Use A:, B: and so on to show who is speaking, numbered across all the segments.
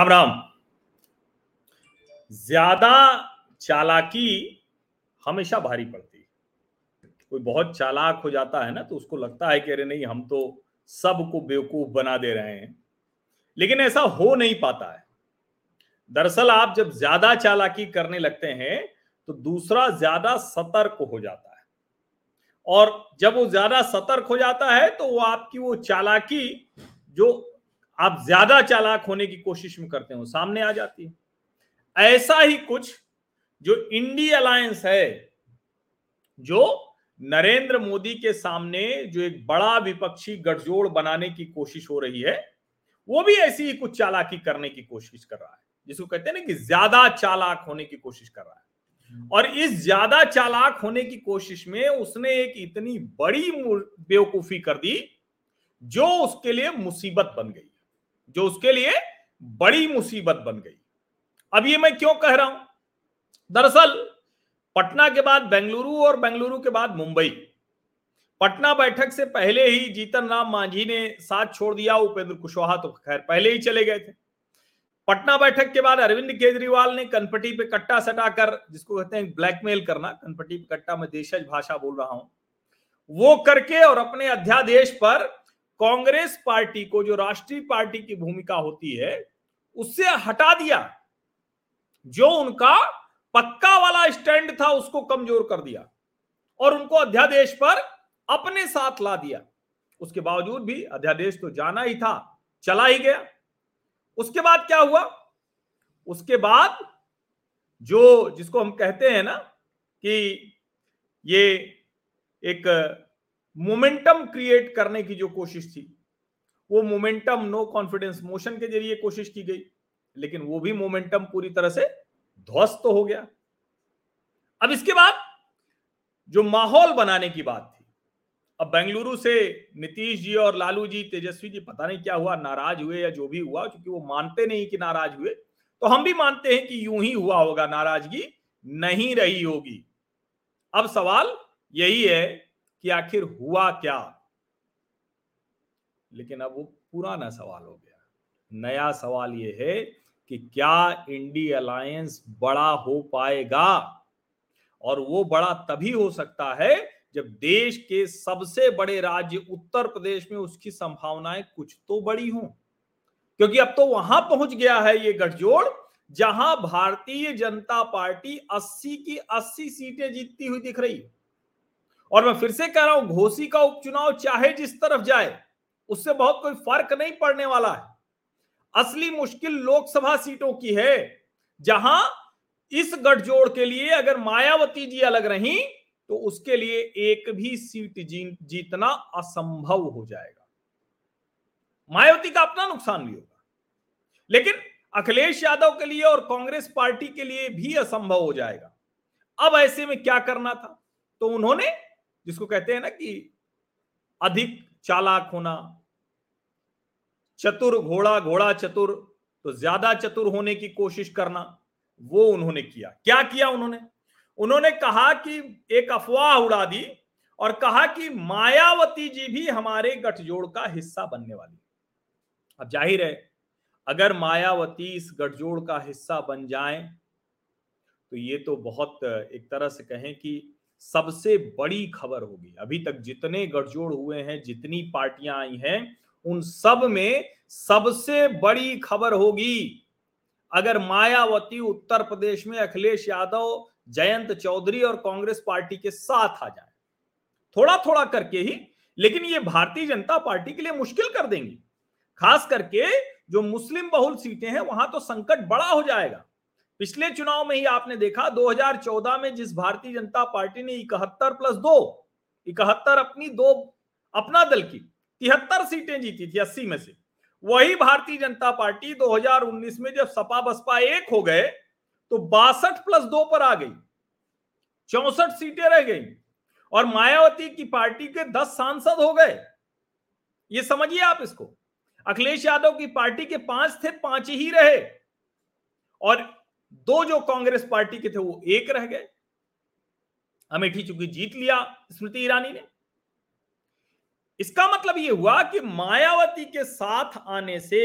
A: राम राम। ज़्यादा चालाकी हमेशा भारी पड़ती है। कोई बहुत चालाक हो जाता है ना तो उसको लगता है कि अरे नहीं, हम तो सबको बेवकूफ़ बना दे रहे हैं। लेकिन ऐसा हो नहीं पाता है। दरअसल आप जब ज़्यादा चालाकी करने लगते हैं तो दूसरा ज़्यादा सतर्क हो जाता है। और जब वो ज़्यादा सतर्क हो जाता है तो वो आपकी वो चालाकी जो आप ज़्यादा चालाक होने की कोशिश में करते हो, सामने आ जाती है। ऐसा ही कुछ जो इंडी अलायंस है, जो नरेंद्र मोदी के सामने जो एक बड़ा विपक्षी गठजोड़ बनाने की कोशिश हो रही है, वो भी ऐसी ही कुछ चालाकी करने की कोशिश कर रहा है, जिसको कहते हैं ना कि ज़्यादा चालाक होने की कोशिश कर रहा है। और इस ज़्यादा चालाक होने की कोशिश में उसने एक इतनी बड़ी बेवकूफ़ी कर दी, जो उसके लिए मुसीबत बन गई। जो उसके लिए बड़ी मुसीबत बन गई। अब ये मैं क्यों कह रहा हूँ? दरअसल, पटना के बाद बेंगलुरु और बेंगलुरु के बाद मुंबई। पटना बैठक से पहले ही जीतन राम मांझी ने साथ छोड़ दिया, उपेंद्र कुशवाहा तो खैर पहले ही चले गए थे। पटना बैठक के बाद अरविंद केजरीवाल ने कनपट्टी पे कट्टा सटाकर, जिसको कहते हैं ब्लैकमेल करना कनपट्टी पे कट्टा, में देशज भाषा बोल रहा हूँ, वो करके और अपने अध्यादेश पर कांग्रेस पार्टी को, जो राष्ट्रीय पार्टी की भूमिका होती है, उससे हटा दिया। जो उनका पक्का वाला स्टैंड था, उसको कमज़ोर कर दिया और उनको अध्यादेश पर अपने साथ ला दिया। उसके बावजूद भी अध्यादेश तो जाना ही था, चला ही गया। उसके बाद क्या हुआ? उसके बाद जो, जिसको हम कहते हैं ना कि ये एक मोमेंटम क्रिएट करने की जो कोशिश थी, वो मोमेंटम नो कॉन्फिडेंस मोशन के ज़रिए कोशिश की गई, लेकिन वो भी मोमेंटम पूरी तरह से ध्वस्त हो गया। अब इसके बाद जो माहौल बनाने की बात थी, अब बेंगलुरु से नीतीश जी और लालू जी, तेजस्वी जी, पता नहीं क्या हुआ, नाराज़ हुए या जो भी हुआ, क्योंकि वो मानते नहीं कि नाराज़ हुए तो हम भी मानते हैं कि यूँ ही हुआ होगा, नाराज़गी नहीं रही होगी। अब सवाल यही है कि आखिर हुआ क्या? लेकिन अब वो पुराना सवाल हो गया। नया सवाल ये है कि क्या इंडी अलायंस बड़ा हो पाएगा? और वो बड़ा तभी हो सकता है जब देश के सबसे बड़े राज्य उत्तर प्रदेश में उसकी संभावनाएँ कुछ तो बड़ी हों। क्योंकि अब तो वहाँ पहुँच गया है ये गठजोड़, जहाँ भारतीय जनता पार्टी 80 की 80 सीटें जीतती हुई दिख रही। है और मैं फिर से कह रहा हूँ, घोसी का उपचुनाव चाहे जिस तरफ़ जाए, उससे बहुत कोई फ़र्क नहीं पड़ने वाला है। असली मुश्किल लोकसभा सीटों की है, जहाँ इस गठजोड़ के लिए अगर मायावती जी अलग रही तो उसके लिए एक भी सीट जीतना असंभव हो जाएगा। मायावती का अपना नुकसान भी होगा, लेकिन अखिलेश यादव के लिए और कांग्रेस पार्टी के लिए भी असंभव हो जाएगा। अब ऐसे में क्या करना था? तो उन्होंने जिसको कहते हैं ना कि अधिक चालाक होना, चतुर घोड़ा घोड़ा चतुर तो ज़्यादा चतुर होने की कोशिश करना, वो उन्होंने किया। क्या किया उन्होंने? उन्होंने कहा कि एक अफवाह उड़ा दी और कहा कि मायावती जी भी हमारे गठजोड़ का हिस्सा बनने वाली अब ज़ाहिर है, अगर मायावती इस गठजोड़ का हिस्सा बन जाए तो ये तो बहुत एक तरह से कहें कि सबसे बड़ी खबर होगी। अभी तक जितने गठजोड़ हुए हैं, जितनी पार्टियाँ आई हैं, उन सब में सबसे बड़ी खबर होगी। अगर मायावती उत्तर प्रदेश में अखिलेश यादव, जयंत चौधरी और कांग्रेस पार्टी के साथ आ जाए। थोड़ा थोड़ा करके ही, लेकिन ये भारतीय जनता पार्टी के लिए मुश्किल कर देंगी। खास करके जो मुस्लिम बहुल सीटें हैं, वहाँ तो संकट बड़ा हो जाएगा। पिछले चुनाव में ही आपने देखा 2014 में जिस भारतीय जनता पार्टी ने इकहत्तर प्लस दो, इकहत्तर अपनी दो, अपना दल की तिहत्तर सीटें जीती थी अस्सी में से, वही भारतीय जनता पार्टी 2019 में जब सपा बसपा एक हो गए तो बासठ प्लस दो पर आ गई, चौसठ सीटें रह गई, और मायावती की पार्टी के दस सांसद हो गए। ये समझिए आप इसको, अखिलेश यादव की पार्टी के पाँच थे, पाँच ही रहे, और दो जो कांग्रेस पार्टी के थे वो एक रह गए। अमेठी चूँकि जीत लिया स्मृति ईरानी ने। इसका मतलब ये हुआ कि मायावती के साथ आने से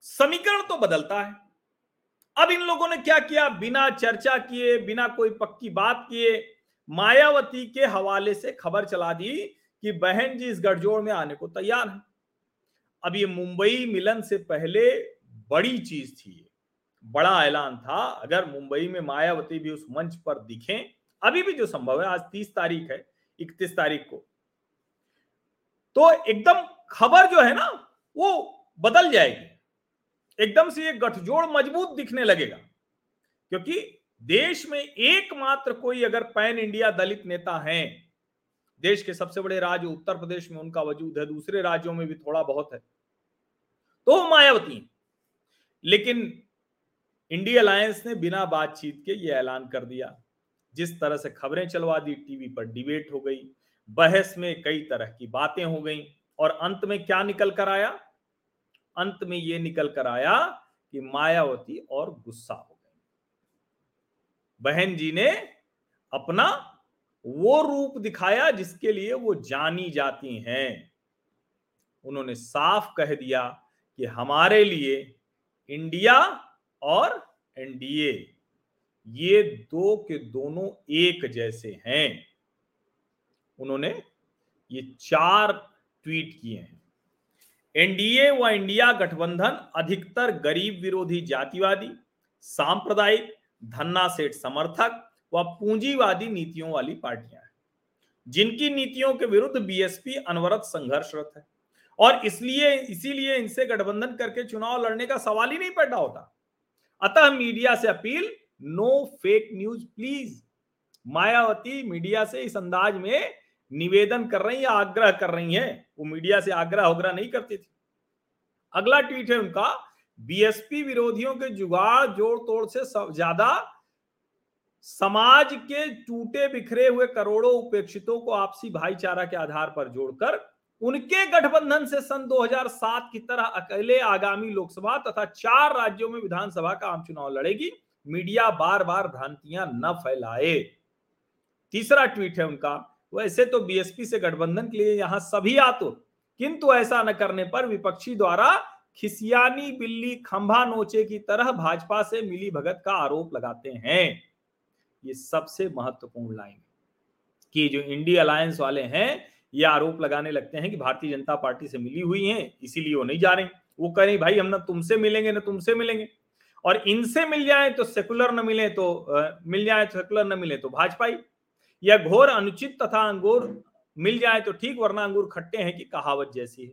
A: समीकरण तो बदलता है। अब इन लोगों ने क्या किया? बिना चर्चा किए, बिना कोई पक्की बात किए मायावती के हवाले से खबर चला दी कि बहन जी इस गठजोड़ में आने को तैयार है। अब ये मुंबई मिलन से पहले बड़ी चीज़ थी बड़ा ऐलान था। अगर मुंबई में मायावती भी उस मंच पर दिखें, अभी भी जो संभव है, आज तीस तारीख है, इकतीस तारीख को तो एकदम खबर जो है ना, वो बदल जाएगी। एकदम से ये गठजोड़ मज़बूत दिखने लगेगा, क्योंकि देश में एकमात्र कोई अगर पैन इंडिया दलित नेता है, देश के सबसे बड़े राज्य उत्तर प्रदेश में उनका वजूद है, दूसरे राज्यों में भी थोड़ा बहुत है तो मायावती लेकिन इंडिया अलायंस ने बिना बातचीत के ये ऐलान कर दिया। जिस तरह से खबरें चलवा दी, टीवी पर डिबेट हो गई, बहस में कई तरह की बातें हो गई, और अंत में क्या निकल कर आया? अंत में यह निकल कर आया कि मायावती और गुस्सा हो गई। बहन जी ने अपना वो रूप दिखाया जिसके लिए वो जानी जाती हैं। उन्होंने साफ़ कह दिया कि हमारे लिए इंडिया और एनडीए ये दो के दोनों एक जैसे हैं। उन्होंने ये चार ट्वीट किए हैं। एनडीए व इंडिया गठबंधन अधिकतर गरीब विरोधी जातिवादी, सांप्रदायिक धन्ना सेठ समर्थक व पूंजीवादी नीतियों वाली पार्टियाँ हैं। जिनकी नीतियों के विरुद्ध बीएसपी अनवरत संघर्षरत है। और इसलिए, इसीलिए इनसे गठबंधन करके चुनाव लड़ने का सवाल ही नहीं पैदा होता। अतः मीडिया से appeal no fake news please Mayawati media से इस अंदाज में निवेदन कर रही है आग्रह कर रही है? वो मीडिया से आग्रह उग्रह नहीं करती थी। अगला ट्वीट है उनका बीएसपी विरोधियों के जुगाड़ जोड़ तोड़ से सब ज़्यादा समाज के टूटे बिखरे हुए करोड़ों उपेक्षितों को आपसी भाईचारा के आधार पर जोड़कर उनके गठबंधन से सन 2007 की तरह अकेले आगामी लोकसभा तथा चार राज्यों में विधानसभा का आम चुनाव लड़ेगी। मीडिया बार बार भ्रांतियाँ न फैलाए। तीसरा ट्वीट है उनका, वैसे तो बीएसपी से गठबंधन के लिए यहाँ सभी आतो किंतु ऐसा न करने पर विपक्षी द्वारा खिसियानी, बिल्ली, खंभा नोचे की तरह भाजपा से मिली भगत का आरोप लगाते हैं। ये सबसे महत्वपूर्ण लाइन कि जो इंडिया अलायंस वाले हैं ये आरोप लगाने लगते हैं कि भारतीय जनता पार्टी से मिली हुई है इसीलिए वो नहीं जा रहे। वो कह रहे भाई हम ना तुमसे मिलेंगे ना तुमसे मिलेंगे। और इनसे मिल जाए तो सेकुलर न मिले तो आ, मिल जाए तो सेकुलर न मिले तो भाजपाई या घोर अनुचित तथा अंगूर मिल जाए तो ठीक वरना अंगूर खट्टे हैं कि कहावत जैसी है।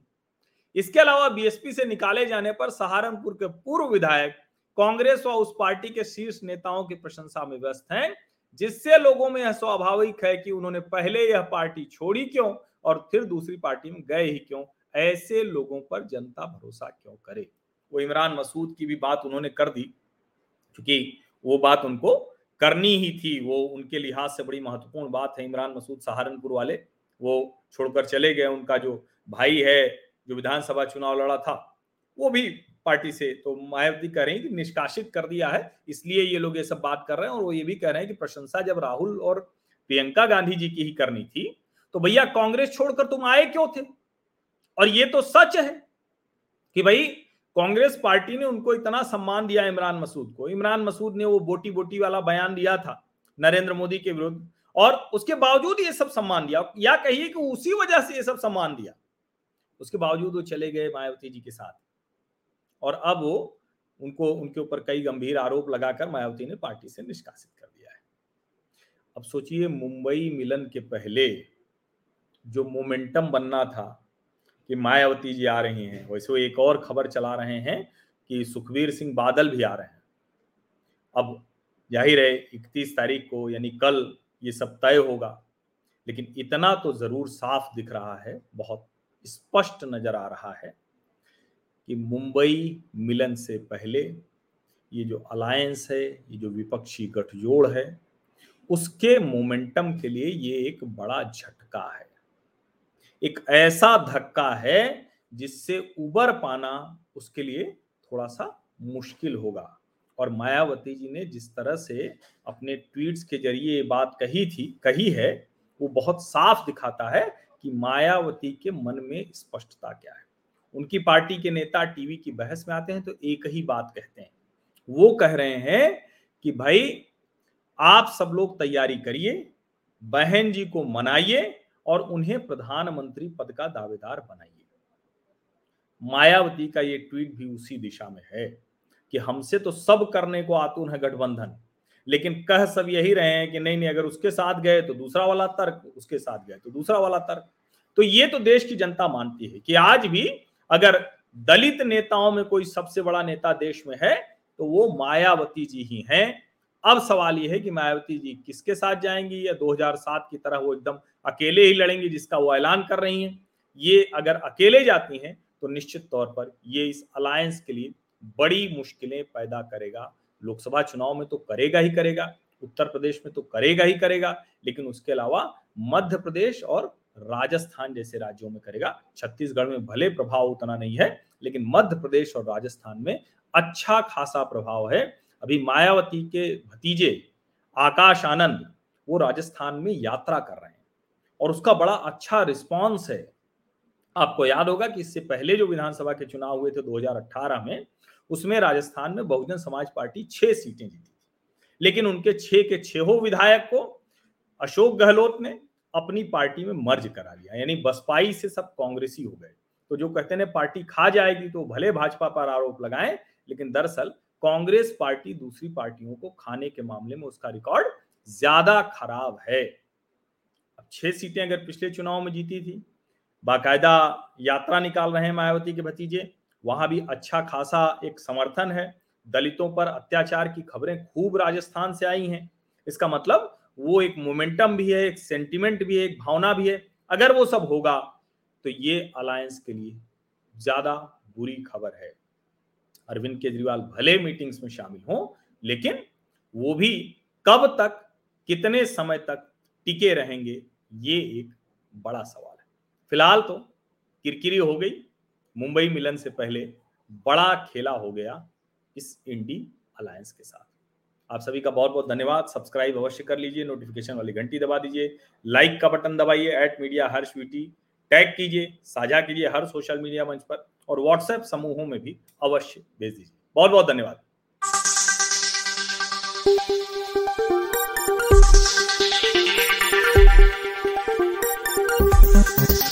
A: इसके अलावा बीएसपी से निकाले जाने पर सहारनपुर के पूर्व विधायक कांग्रेस व उस पार्टी के शीर्ष नेताओं की प्रशंसा में व्यस्त हैं। जिससे लोगों में यह स्वाभाविक है कि उन्होंने पहले यह पार्टी छोड़ी क्यों और फिर दूसरी पार्टी में गए ही क्यों? ऐसे लोगों पर जनता भरोसा क्यों करे? वो इमरान मसूद की भी बात उन्होंने कर दी, क्योंकि वो बात उनको करनी ही थी। वो उनके लिहाज से बड़ी महत्वपूर्ण बात है। इमरान मसूद सहारनपुर वाले, वो छोड़कर चले गए। उनका जो भाई है, जो विधानसभा चुनाव लड़ा था वो भी पार्टी से तो मायावती कह रही कि निष्कासित कर दिया है, इसलिए ये लोग ये सब बात कर रहे हैं और वो ये भी कह रहे हैं कि प्रशंसा जब राहुल और प्रियंका गांधी जी की ही करनी थी तो भैया कांग्रेस छोड़कर तुम आए क्यों थे? और ये तो सच है कि भाई कांग्रेस पार्टी ने उनको इतना सम्मान दिया इमरान मसूद को। इमरान मसूद ने वो बोटी बोटी वाला बयान दिया था नरेंद्र मोदी के विरुद्ध, और उसके बावजूद ये सब सम्मान दिया। या कहिए कि उसी वजह से ये सब सम्मान दिया। उसके बावजूद वो चले गए मायावती जी के साथ। और अब वो उनको, उनके ऊपर कई गंभीर आरोप लगाकर मायावती ने पार्टी से निष्कासित कर दिया है। अब सोचिए मुंबई मिलन के पहले जो मोमेंटम बनना था कि मायावती जी आ रही हैं, वैसे वो एक और खबर चला रहे हैं कि सुखवीर सिंह बादल भी आ रहे हैं। अब ज़ाहिर है, इकतीस तारीख को यानी कल ये सब तय होगा, लेकिन इतना तो ज़रूर साफ़ दिख रहा है, बहुत स्पष्ट नज़र आ रहा है कि मुंबई मिलन से पहले ये जो अलायंस है, ये जो विपक्षी गठजोड़ है, उसके मोमेंटम के लिए ये एक बड़ा झटका है। एक ऐसा धक्का है जिससे उबर पाना उसके लिए थोड़ा सा मुश्किल होगा। और मायावती जी ने जिस तरह से अपने ट्वीट्स के ज़रिए ये बात कही थी, कही है, वो बहुत साफ़ दिखाता है कि मायावती के मन में स्पष्टता क्या है। उनकी पार्टी के नेता टीवी की बहस में आते हैं तो एक ही बात कहते हैं। वो कह रहे हैं कि भाई, आप सब लोग तैयारी करिए, बहन जी को मनाइए और उन्हें प्रधानमंत्री पद का दावेदार बनाइए। मायावती का ये ट्वीट भी उसी दिशा में है कि हमसे तो सब करने को आतुन है गठबंधन, लेकिन कह सब यही रहे हैं कि नहीं नहीं, अगर उसके साथ गए तो दूसरा वाला तर्क, उसके साथ गए तो दूसरा वाला तर्क। तो ये तो देश की जनता मानती है कि आज भी अगर दलित नेताओं में कोई सबसे बड़ा नेता देश में है तो वो मायावती जी ही हैं। अब सवाल यह है कि मायावती जी किसके साथ जाएँगी? या 2007 की तरह वो एकदम अकेले ही लड़ेंगी जिसका वो ऐलान कर रही हैं। ये अगर अकेले जाती हैं तो निश्चित तौर पर ये इस अलायंस के लिए बड़ी मुश्किलें पैदा करेगा। लोकसभा चुनाव में तो करेगा ही करेगा, उत्तर प्रदेश में तो करेगा ही करेगा, लेकिन उसके अलावा मध्य प्रदेश और राजस्थान जैसे राज्यों में करेगा। छत्तीसगढ़ में भले प्रभाव उतना नहीं है, लेकिन मध्य प्रदेश और राजस्थान में अच्छा खासा प्रभाव है। अभी मायावती के भतीजे आकाश आनंद, वो राजस्थान में यात्रा कर रहे हैं और उसका बड़ा अच्छा रिस्पांस है। आपको याद होगा कि इससे पहले जो विधानसभा के चुनाव हुए थे 2018 में, उसमें राजस्थान में बहुजन समाज पार्टी छह सीटें जीती थी। लेकिन उनके छह के छहों विधायक को अशोक गहलोत ने अपनी पार्टी में मर्ज करा लिया, यानी बसपाई से सब कांग्रेसी हो गए। तो जो कहते हैं पार्टी खा जाएगी तो भले भाजपा पर आरोप लगाएँ, लेकिन दरअसल कांग्रेस पार्टी दूसरी पार्टियों को खाने के मामले में उसका रिकॉर्ड ज़्यादा खराब है। अब छह सीटें अगर पिछले चुनाव में जीती थी, बाकायदा यात्रा निकाल रहे हैं मायावती के भतीजे, वहाँ भी अच्छा खासा एक समर्थन है। दलितों पर अत्याचार की खबरें खूब राजस्थान से आई हैं। इसका मतलब वो एक मोमेंटम भी है, एक सेंटिमेंट भी है, एक भावना भी है। अगर वो सब होगा तो ये अलायंस के लिए ज़्यादा बुरी खबर है। अरविंद केजरीवाल भले मीटिंग्स में शामिल हों, लेकिन वो भी कब तक, कितने समय तक टिके रहेंगे, ये एक बड़ा सवाल है। फ़िलहाल तो किरकिरी हो गई। मुंबई मिलन से पहले बड़ा खेला हो गया इस इंडी अलायंस के साथ। आप सभी का बहुत बहुत धन्यवाद। सब्सक्राइब अवश्य कर लीजिए, नोटिफिकेशन वाली घंटी दबा दीजिए, लाइक का बटन दबाइए एट मीडिया हर स्वीटी टैग कीजिए, साझा कीजिए हर सोशल मीडिया मंच पर और व्हाट्सएप समूहों में भी अवश्य भेज दीजिए। बहुत बहुत धन्यवाद।